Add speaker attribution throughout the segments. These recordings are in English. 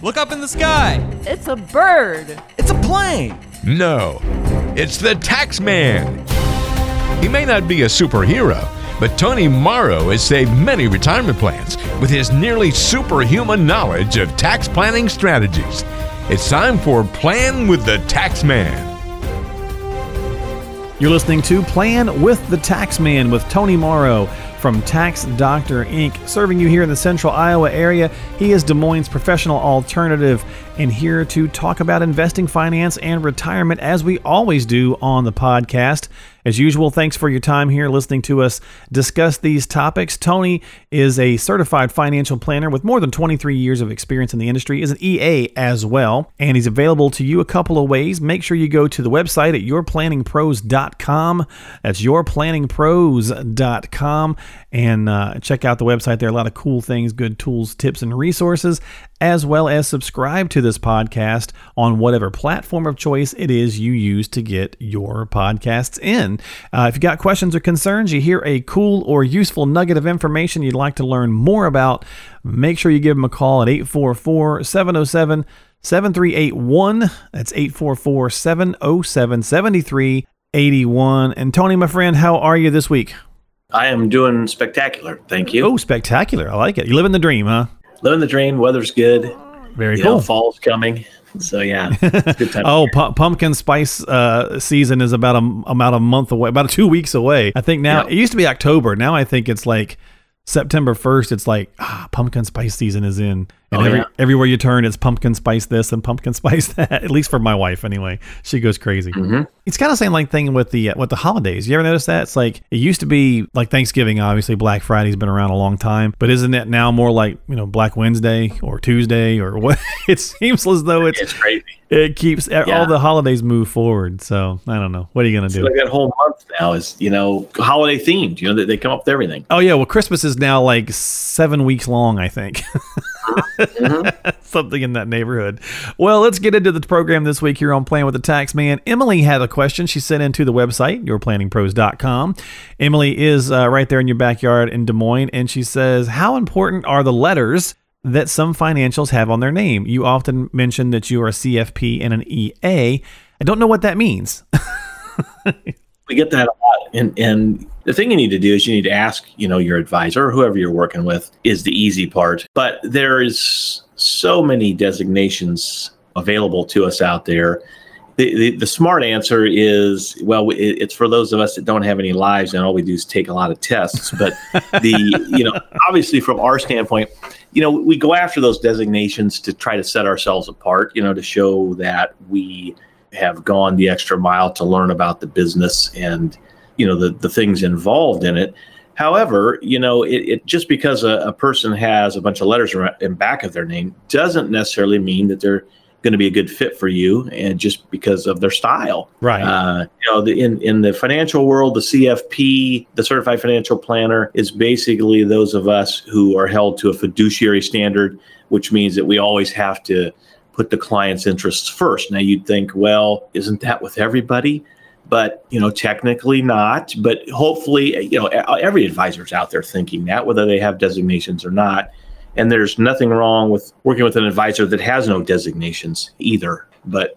Speaker 1: Look up in the sky.
Speaker 2: It's a bird.
Speaker 1: It's a plane.
Speaker 3: No, it's the Taxman. He may not be a superhero, but Tony Morrow has saved many retirement plans with his nearly superhuman knowledge of tax planning strategies. It's time for Plan with the Taxman.
Speaker 4: You're listening to Plan with the Taxman with Tony Morrow from Tax Doctor Inc., serving you here in the central Iowa area. He is Des Moines' professional alternative and here to talk about investing, finance, and retirement as we always do on the podcast. As usual, thanks for your time here listening to us discuss these topics. Tony is a certified financial planner with more than 23 years of experience in the industry, is an EA as well, and he's available to you a couple of ways. Make sure you go to the website at yourplanningpros.com. That's yourplanningpros.com and uh, check out the website. There are a lot of cool things, good tools, tips, and resources, as well as subscribe to this podcast on whatever platform of choice it is you use to get your podcasts in. Uh, if you got questions or concerns, you hear a cool or useful nugget of information you'd like to learn more about, make sure you give them a call at 844 707 7381. That's 844 707 7381. And Tony, my friend, how are you this week?
Speaker 5: I am doing spectacular. Thank you.
Speaker 4: Oh, spectacular. I like it. You living the dream, huh?
Speaker 5: Living the dream. Weather's good.
Speaker 4: Very
Speaker 5: You
Speaker 4: cool.
Speaker 5: know, fall's coming. So yeah, it's good time.
Speaker 4: Oh, pu- pumpkin spice uh, season is about a about a month away, about two weeks away. I think now
Speaker 5: Yeah.
Speaker 4: it used to be October. Now I think it's like September first. It's like ah, pumpkin spice season is in, and
Speaker 5: Oh,
Speaker 4: every,
Speaker 5: yeah.
Speaker 4: everywhere you turn, it's pumpkin spice this and pumpkin spice that. At least for my wife, anyway, she goes crazy.
Speaker 5: Mm-hmm.
Speaker 4: It's kind of the same like thing with the uh, with the holidays. You ever notice that? It's like it used to be like Thanksgiving. Obviously, Black Friday's been around a long time, but isn't it now more like you know Black Wednesday or Tuesday or what? It seems as though it's
Speaker 5: it's crazy.
Speaker 4: it keeps all the holidays move forward. So I don't know. What are you gonna
Speaker 5: So
Speaker 4: do?
Speaker 5: like that whole month now is you know holiday themed. You know they, they come up with everything.
Speaker 4: Oh yeah, well Christmas is now like seven weeks long, I think. Something in that neighborhood. Well, let's get into the program this week here on Playing with the Tax Man. Emily had a question she sent into the website, yourplanningpros.com. Emily is uh, right there in your backyard in Des Moines, and she says, How important are the letters that some financials have on their name? You often mention that you are a CFP and an EA. I don't know what that means.
Speaker 5: We get that a lot, and and the thing you need to do is you need to ask you know your advisor or whoever you're working with is the easy part. But there is so many designations available to us out there. The, the, the smart answer is well it, it's for those of us that don't have any lives and all we do is take a lot of tests but the you know obviously from our standpoint you know we go after those designations to try to set ourselves apart you know to show that we have gone the extra mile to learn about the business and you know the the things involved in it however you know it, it just because a, a person has a bunch of letters in back of their name doesn't necessarily mean that they're going to be a good fit for you and just because of their style
Speaker 4: Right.
Speaker 5: uh, you know, the, in in the financial world, the CFP, the Certified Financial Planner, is basically those of us who are held to a fiduciary standard, which means that we always have to put the client's interests first. Now, you'd think, well, isn't that with everybody? But you know, technically not. But hopefully, you know, every advisor's out there thinking that, whether they have designations or not. And there's nothing wrong with working with an advisor that has no designations either. But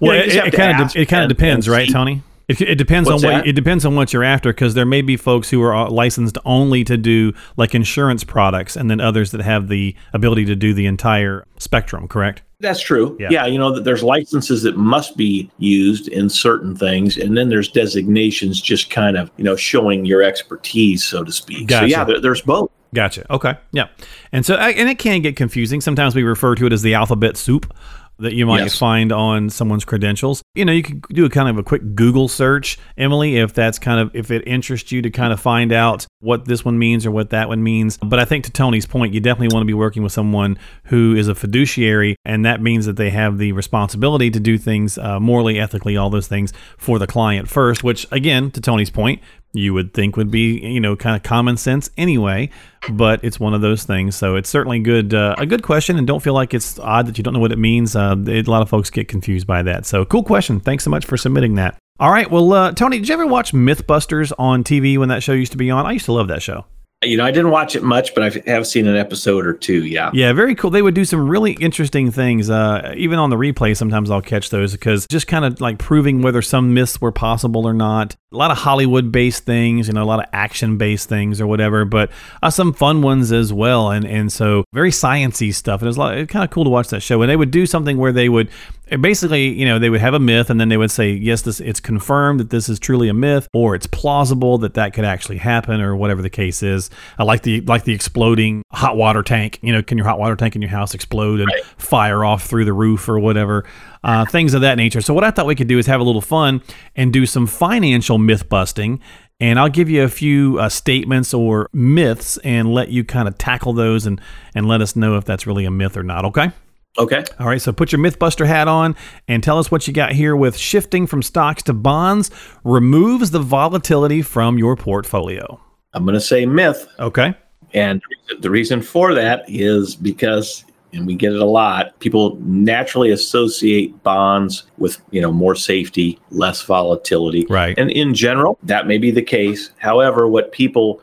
Speaker 4: Well,
Speaker 5: know,
Speaker 4: it, kind of it kind of depends, right,
Speaker 5: see.
Speaker 4: Tony? It, it depends
Speaker 5: What's
Speaker 4: on what
Speaker 5: that?
Speaker 4: it depends on what you're after because there may be folks who are uh, licensed only to do like insurance products, and then others that have the ability to do the entire spectrum. Correct?
Speaker 5: That's true.
Speaker 4: Yeah.
Speaker 5: Yeah. you know that there's licenses that must be used in certain things, and then there's designations just kind of you know showing your expertise, so to speak.
Speaker 4: Gotcha.
Speaker 5: So yeah, there, there's both.
Speaker 4: Gotcha. Okay. Yeah. And so, and it can get confusing. Sometimes we refer to it as the alphabet soup that you might
Speaker 5: Yes.
Speaker 4: find on someone's credentials. You know, you can do a kind of a quick Google search, Emily, if that's kind of if it interests you to kind of find out what this one means or what that one means. But I think to Tony's point, you definitely want to be working with someone who is a fiduciary, and that means that they have the responsibility to do things uh, morally, ethically, all those things for the client first. Which, again, to Tony's point, you would think would be you know kind of common sense anyway but it's one of those things. So it's certainly good uh, a good question and don't feel like it's odd that you don't know what it means. Uh, a lot of folks get confused by that. So cool question. Thanks so much for submitting that. All right. Well uh, tony did you ever watch mythbusters on tv when that show used to be on? I used to love that show
Speaker 5: You know, I didn't watch it much, but I have seen an episode or two. Yeah.
Speaker 4: Yeah, very cool. They would do some really interesting things. Uh, even on the replay, sometimes I'll catch those because just kind of like proving whether some myths were possible or not. A lot of Hollywood based things, you know, a lot of action based things or whatever, but uh, some fun ones as well. And and so very sciency stuff. And it was, lot, was kind of cool to watch that show. And they would do something where they would basically, you know, they would have a myth and then they would say, yes, this it's confirmed that this is truly a myth, or it's plausible that that could actually happen, or whatever the case is. I like the like the exploding hot water tank. You know, can your hot water tank in your house explode and right. fire off through the roof or whatever? Uh, things of that nature. So what I thought we could do is have a little fun and do some financial myth busting and I'll give you a few uh, statements or myths and let you kind of tackle those and and let us know if that's really a myth or not. Okay.
Speaker 5: Okay.
Speaker 4: All right. So put your MythBuster hat on and tell us what you got here with shifting from stocks to bonds removes the volatility from your portfolio.
Speaker 5: I'm going to say myth.
Speaker 4: Okay.
Speaker 5: And the reason for that is because and we get it a lot people naturally associate bonds with you know more safety less volatility
Speaker 4: right
Speaker 5: and in general that may be the case however what people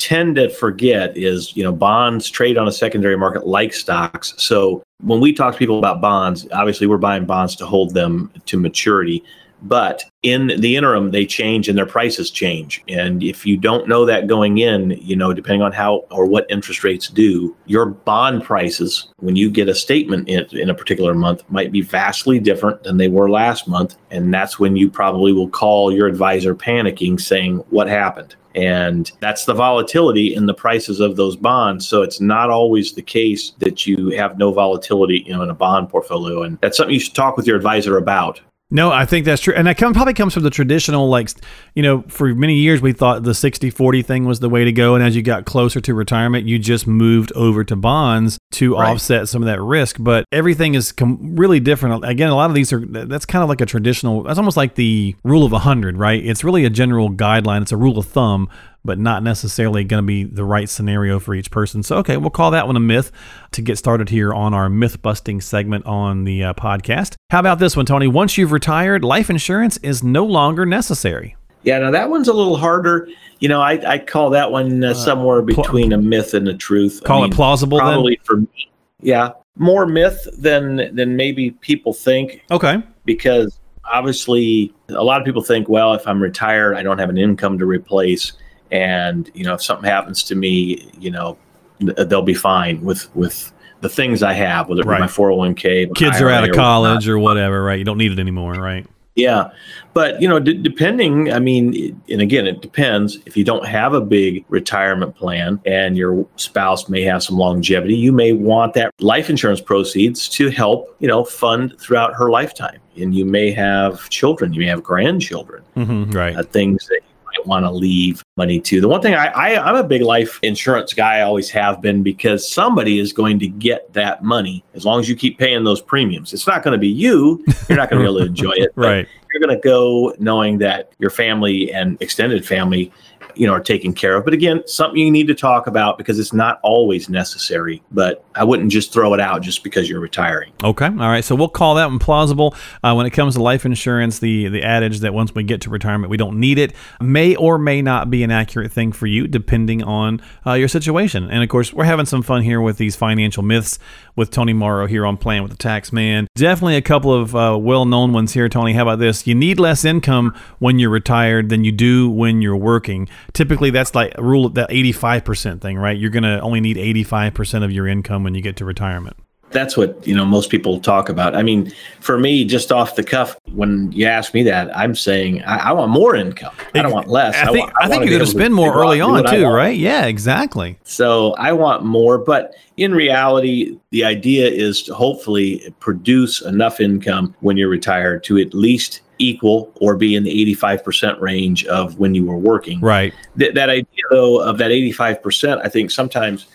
Speaker 5: tend to forget is you know bonds trade on a secondary market like stocks so when we talk to people about bonds obviously we're buying bonds to hold them to maturity but in the interim, they change and their prices change. And if you don't know that going in, you know, depending on how or what interest rates do, your bond prices, when you get a statement in, in a particular month, might be vastly different than they were last month. And that's when you probably will call your advisor panicking, saying, What happened? And that's the volatility in the prices of those bonds. So it's not always the case that you have no volatility, you know, in a bond portfolio. And that's something you should talk with your advisor about
Speaker 4: no, I think that's true. And that come, probably comes from the traditional, like, you know, for many years we thought the 60 40 thing was the way to go. And as you got closer to retirement, you just moved over to bonds to right. offset some of that risk. But everything is com- really different. Again, a lot of these are, that's kind of like a traditional, that's almost like the rule of 100, right? It's really a general guideline, it's a rule of thumb but not necessarily going to be the right scenario for each person. So, okay, we'll call that one a myth to get started here on our myth busting segment on the uh, podcast. How about this one, Tony? Once you've retired, life insurance is no longer necessary.
Speaker 5: Yeah, now that one's a little harder. You know, I, I call that one uh, uh somewhere between a myth and a truth.
Speaker 4: Call I mean, it plausible,
Speaker 5: probably
Speaker 4: then?
Speaker 5: for me. Yeah, more myth than than maybe people think.
Speaker 4: Okay,
Speaker 5: because obviously a lot of people think, well, if I'm retired, I don't have an income to replace and you know if something happens to me you know they'll be fine with with the things i have whether it right. be my 401k
Speaker 4: kids are out of college or, or, whatever right? You don't need it anymore right?
Speaker 5: Yeah. But you know d- depending i mean and again it depends. If you don't have a big retirement plan and your spouse may have some longevity you may want that life insurance proceeds to help you know fund throughout her lifetime. And you may have children you may have grandchildren.
Speaker 4: Mm-hmm, right.
Speaker 5: Uh, things that might want to leave money to. The one thing I, I I'm a big life insurance guy, I always have been because somebody is going to get that money as long as you keep paying those premiums. It's not going to be you. You're not going to be able to enjoy it.
Speaker 4: right.
Speaker 5: You're going to go knowing that your family and extended family you know are taken care of. But again something you need to talk about because it's not always necessary but i wouldn't just throw it out just because you're retiring.
Speaker 4: Okay all right so we'll call that one plausible. Uh, when it comes to life insurance the the adage that once we get to retirement we don't need it may or may not be an accurate thing for you depending on uh, your situation. And of course we're having some fun here with these financial myths with tony morrow here on playing with the tax man. Definitely a couple of uh, well-known ones here tony. How about this? You need less income when you're retired than you do when you're working typically that's like a rule of that 85% thing, right? You're going to only need 85% of your income when you get to retirement.
Speaker 5: That's what, you know, most people talk about. I mean, for me, just off the cuff, when you ask me that, I'm saying I, I want more income. I don't want less.
Speaker 4: I think, I, I think you're going to spend more early on too, right? Yeah, exactly.
Speaker 5: So I want more, but in reality, the idea is to hopefully produce enough income when you're retired to at least equal or be in the 85% range of when you were working.
Speaker 4: Right.
Speaker 5: Th- that idea, though, of that 85%, I think sometimes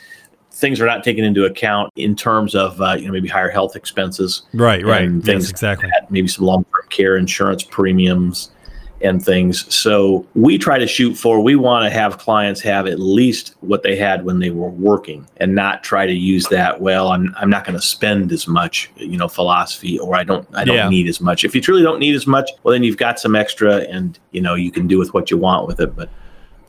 Speaker 5: things are not taken into account in terms of uh, you know maybe higher health expenses.
Speaker 4: Right. Right. Things yes, exactly.
Speaker 5: Like maybe some long-term care insurance premiums and things. So we try to shoot for, we want to have clients have at least what they had when they were working and not try to use that, well, I'm, I'm not going to spend as much, you know, philosophy, or I don't, I don't yeah. need as much. If you truly don't need as much, well, then you've got some extra and, you know, you can do with what you want with it. But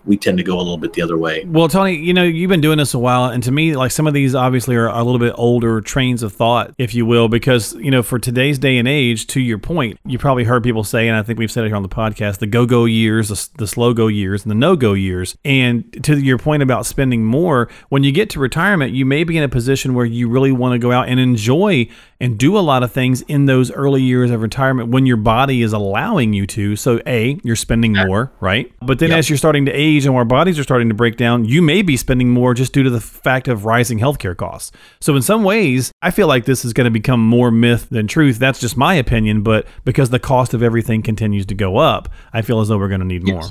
Speaker 5: we tend to go a little bit the other way.
Speaker 4: Well, Tony, you know, you've been doing this a while, and to me, like some of these obviously are a little bit older trains of thought, if you will, because, you know, for today's day and age, to your point, you probably heard people say, and I think we've said it here on the podcast, the go go years, the, the slow go years, and the no go years. And to your point about spending more, when you get to retirement, you may be in a position where you really want to go out and enjoy and do a lot of things in those early years of retirement when your body is allowing you to. So, A, you're spending more, right? But then
Speaker 5: Yep.
Speaker 4: as you're starting to age and our bodies are starting to break down, you may be spending more just due to the fact of rising healthcare costs. So, in some ways, I feel like this is going to become more myth than truth. That's just my opinion. But because the cost of everything continues to go up, I feel as though we're going to need more.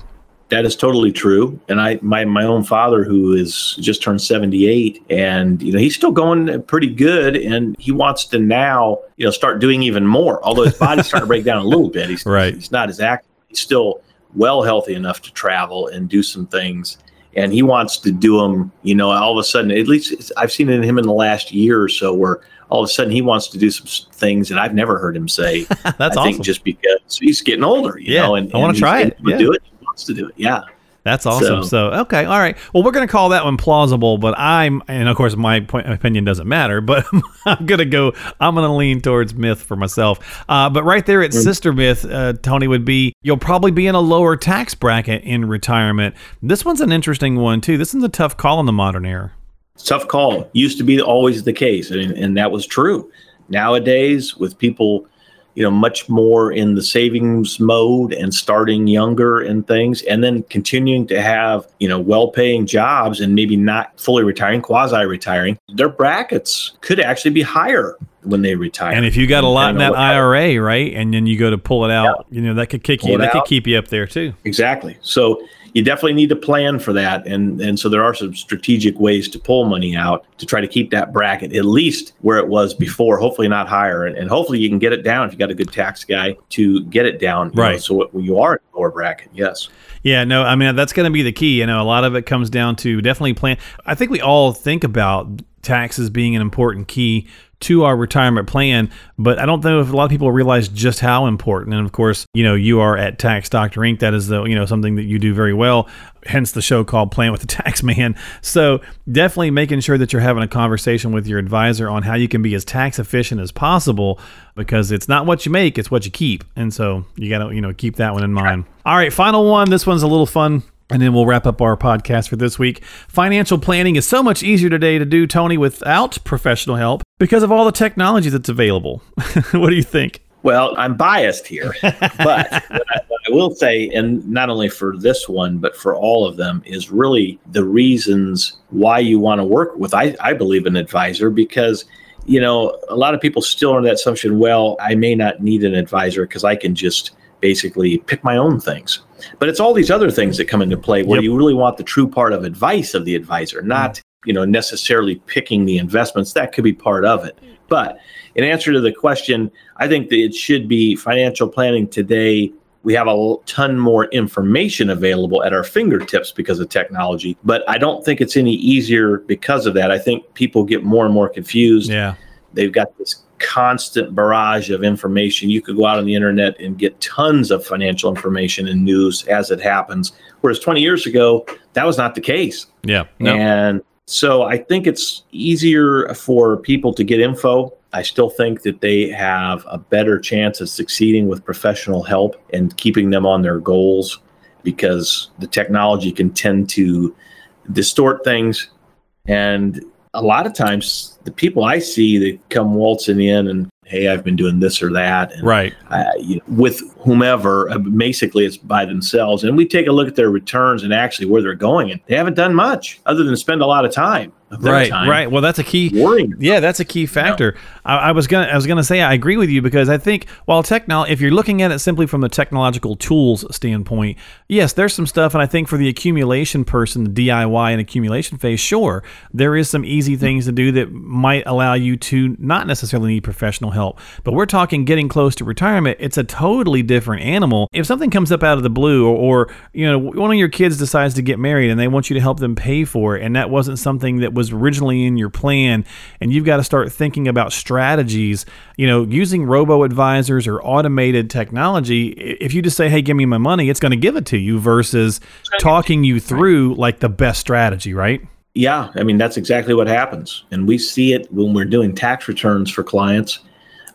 Speaker 5: That is totally true. And I, my, my own father, who is just turned 78, and you know he's still going pretty good, and he wants to now, you know, start doing even more. Although his body's starting to break down a little bit, he's
Speaker 4: Right.
Speaker 5: He's not as active. He's still well healthy enough to travel and do some things, and he wants to do them. You know, all of a sudden, at least it's- I've seen it in him in the last year or so, where all of a sudden he wants to do some things that I've never heard him say.
Speaker 4: That's
Speaker 5: I
Speaker 4: awesome.
Speaker 5: think just because he's getting older, you
Speaker 4: Yeah,
Speaker 5: know, and
Speaker 4: I wanna try it, yeah.
Speaker 5: Do it. Wants to do it. Yeah.
Speaker 4: That's awesome. So,
Speaker 5: So-
Speaker 4: okay, all right. Well, we're going to call that one plausible, but I'm, and of course, my point, opinion doesn't matter, but I'm going to go, I'm going to lean towards myth for myself. Uh, but right there at sister myth, uh, Tony, would be you'll probably be in a lower tax bracket in retirement. This one's an interesting one, too. This one's a tough call in the modern era.
Speaker 5: tough call used to be always the case and, and that was true nowadays with people you know much more in the savings mode and starting younger and things and then continuing to have you know well-paying jobs and maybe not fully retiring quasi retiring their brackets could actually be higher when they retire
Speaker 4: And if you got a lot in that IRA, right, and then you go to pull it out, you know, that could kick
Speaker 5: Pull
Speaker 4: you, that could keep you up there, too.
Speaker 5: Exactly. So you definitely need to plan for that, and and so there are some strategic ways to pull money out to try to keep that bracket at least where it was before. Hopefully not higher, and, and hopefully you can get it down if you got a good tax guy to get it down. you know,
Speaker 4: Right.
Speaker 5: so when you are in lower bracket, yes.
Speaker 4: Yeah, no, I mean that's going to be the key. You know, a lot of it comes down to definitely plan. I think we all think about taxes being an important key to our retirement plan, but I don't know if a lot of people realize just how important. And of course, you know, you are at Tax Doctor Inc. That is the you know something that you do very well. Hence the show called Plan with the Tax Man. So definitely making sure that you're having a conversation with your advisor on how you can be as tax efficient as possible, because it's not what you make, it's what you keep. And so you got to you know keep that one in mind. All right, final one. This one's a little fun. And then we'll wrap up our podcast for this week. Financial planning is so much easier today to do, Tony, without professional help because of all the technology that's available. what do you think?
Speaker 5: Well, I'm biased here, but what I, what I will say, and not only for this one, but for all of them, is really the reasons why you want to work with, I, I believe, an advisor because, you know, a lot of people still are in that assumption, well, I may not need an advisor because I can just basically pick my own things. But it's all these other things that come into play where
Speaker 4: Yep.
Speaker 5: you really want the true part of advice of the advisor, not, you know, necessarily picking the investments. That could be part of it. But in answer to the question, I think that it should be financial planning today. We have a ton more information available at our fingertips because of technology, but I don't think it's any easier because of that. I think people get more and more confused.
Speaker 4: Yeah.
Speaker 5: They've got this constant barrage of information. You could go out on the internet and get tons of financial information and news as it happens. Whereas 20 years ago, that was not the case.
Speaker 4: Yeah. No.
Speaker 5: And so I think it's easier for people to get info. I still think that they have a better chance of succeeding with professional help and keeping them on their goals because the technology can tend to distort things. And a lot of times, the people I see that come waltzing in and, hey, I've been doing this or that. And
Speaker 4: Right.
Speaker 5: uh, you know, with whomever. Uh, basically, it's by themselves. And we take a look at their returns and actually where they're going, and they haven't done much other than spend a lot of time
Speaker 4: Right.
Speaker 5: time
Speaker 4: Right. Well, that's a key. Yeah, that's a key factor. I, I was gonna, I was gonna say, I agree with you because I think while technology, if you're looking at it simply from the technological tools standpoint, yes, there's some stuff, and I think for the accumulation person, the DIY and accumulation phase, sure, there is some easy things to do that might allow you to not necessarily need professional help. But we're talking getting close to retirement. It's a totally different animal. If something comes up out of the blue, or, or you know, one of your kids decides to get married and they want you to help them pay for it, and that wasn't something that was originally in your plan, and you've got to start thinking about strategies. You know, using robo advisors or automated technology. If you just say, "Hey, give me my money," it's going to give it to you versus talking you through like the best strategy, right?
Speaker 5: Yeah, I mean that's exactly what happens, and we see it when we're doing tax returns for clients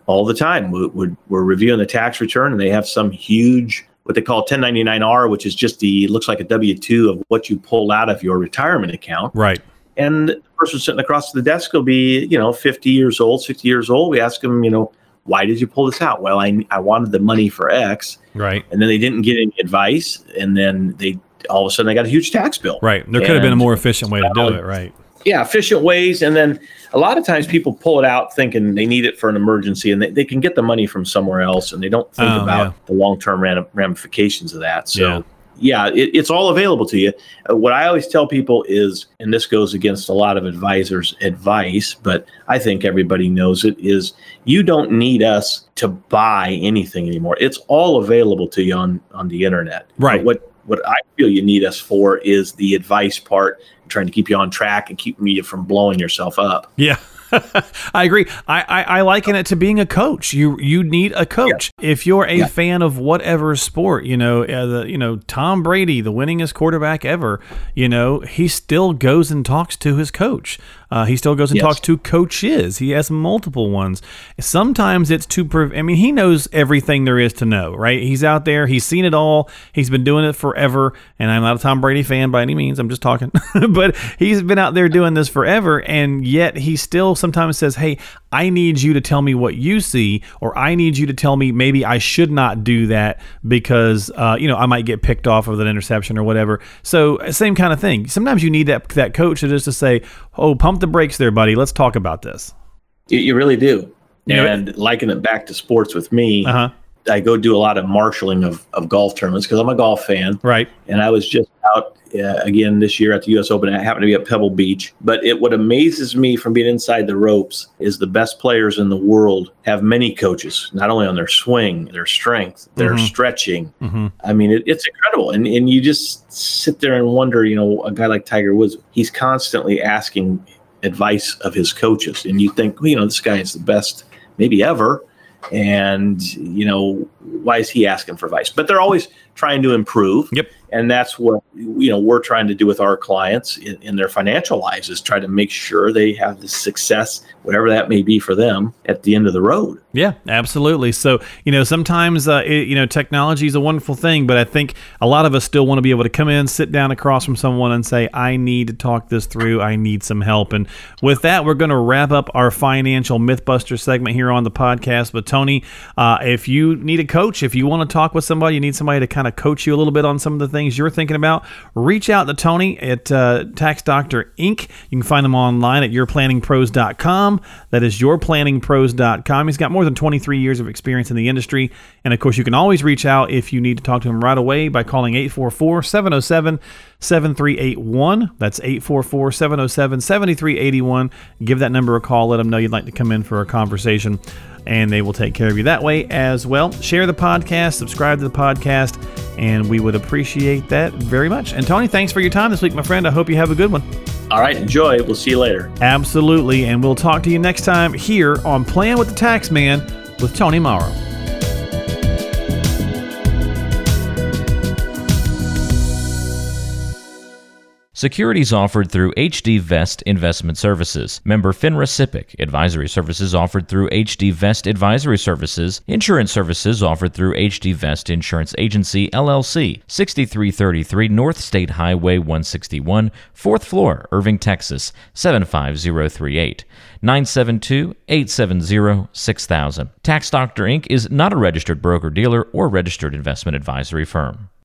Speaker 5: all the time. We're, we're reviewing the tax return, and they have some huge what they call 1099R, which is just the looks like a W two of what you pull out of your retirement account.
Speaker 4: Right.
Speaker 5: And the person sitting across the desk will be, you know, 50 years old, 60 years old. We ask them, you know, why did you pull this out? Well, I, I wanted the money for X.
Speaker 4: Right.
Speaker 5: And then they didn't get any advice. And then they all of a sudden they got a huge tax bill.
Speaker 4: Right. There could have been a more efficient way to do it. Right.
Speaker 5: Yeah, efficient ways. And then a lot of times people pull it out thinking they need it for an emergency and they, they can get the money from somewhere else and they don't think oh, about yeah. the long term ramifications of that. So, yeah yeah, it, it's all available to you. Uh, what I always tell people is, and this goes against a lot of advisors' advice, but I think everybody knows it, is you don't need us to buy anything anymore. It's all available to you on, on the internet.
Speaker 4: Right.
Speaker 5: But what what I feel you need us for is the advice part, trying to keep you on track and keeping you from blowing yourself up.
Speaker 4: Yeah. I agree. I, I, I, liken it to being a coach. You you need a coach. Yeah. If you're a yeah. fan of whatever sport, you know, uh, the you know Tom Brady, the winningest quarterback ever, you know, he still goes and talks to his coach. Uh, he still goes and yes. talks to coaches. He has multiple ones. Sometimes it's to prove. I mean, he knows everything there is to know, right? He's out there. He's seen it all. He's been doing it forever. And I'm not a Tom Brady fan by any means. I'm just talking, but he's been out there doing this forever, and yet he still sometimes says, "Hey, I need you to tell me what you see, or I need you to tell me maybe I should not do that because uh, you know I might get picked off of an interception or whatever. So same kind of thing. Sometimes you need that that coach to just to say, "Oh, pump the brakes there, buddy. Let's talk about this."
Speaker 5: You, you really do. You and liking it back to sports with me, uh-huh. I go do a lot of marshaling of, of golf tournaments because I'm a golf fan.
Speaker 4: Right.
Speaker 5: And I was just out uh, again this year at the U.S. Open. I happened to be at Pebble Beach. But it what amazes me from being inside the ropes is the best players in the world have many coaches, not only on their swing, their strength, their mm-hmm. stretching. Mm-hmm. I mean, it, it's incredible, and and you just sit there and wonder. You know, a guy like Tiger Woods, he's constantly asking advice of his coaches, and you think, well, you know, this guy is the best maybe ever and you know why is he asking for advice? But they're always trying to improve.
Speaker 4: Yep
Speaker 5: and that's what you know we're trying to do with our clients in, in, their financial lives is try to make sure they have the success whatever that may be for them at the end of the road.
Speaker 4: Yeah absolutely. So you know sometimes uh, it, you know technology is a wonderful thing but i think a lot of us still want to be able to come in sit down across from someone and say i need to talk this through. I need some help. And with that we're going to wrap up our financial mythbuster segment here on the podcast. But tony uh, if you need a coach if you want to talk with somebody you need somebody to kind of coach you a little bit on some of the things things you're thinking about, reach out to Tony at uh, Tax Doctor Inc. You can find them online at yourplanningpros.com. That is yourplanningpros.com. He's got more than 23 years of experience in the industry. And of course, you can always reach out if you need to talk to him right away by calling 844 707 7381. That's 844 707 7381. Give that number a call. Let them know you'd like to come in for a conversation and they will take care of you that way as well. Share the podcast, subscribe to the podcast, and we would appreciate that very much. And Tony, thanks for your time this week, my friend. I hope you have a good one.
Speaker 5: All right, enjoy. We'll see you later.
Speaker 4: Absolutely. And we'll talk to you next time here on Plan with the Tax Man with Tony Morrow.
Speaker 2: Securities offered through HD Vest Investment Services. Member FINRA SIPC. Advisory services offered through HD Vest Advisory Services. Insurance services offered through HD Vest Insurance Agency, LLC. 6333 North State Highway 161, 4th floor, Irving, Texas, 75038. 972 870 6000. Tax Doctor Inc. is not a registered broker dealer or registered investment advisory firm.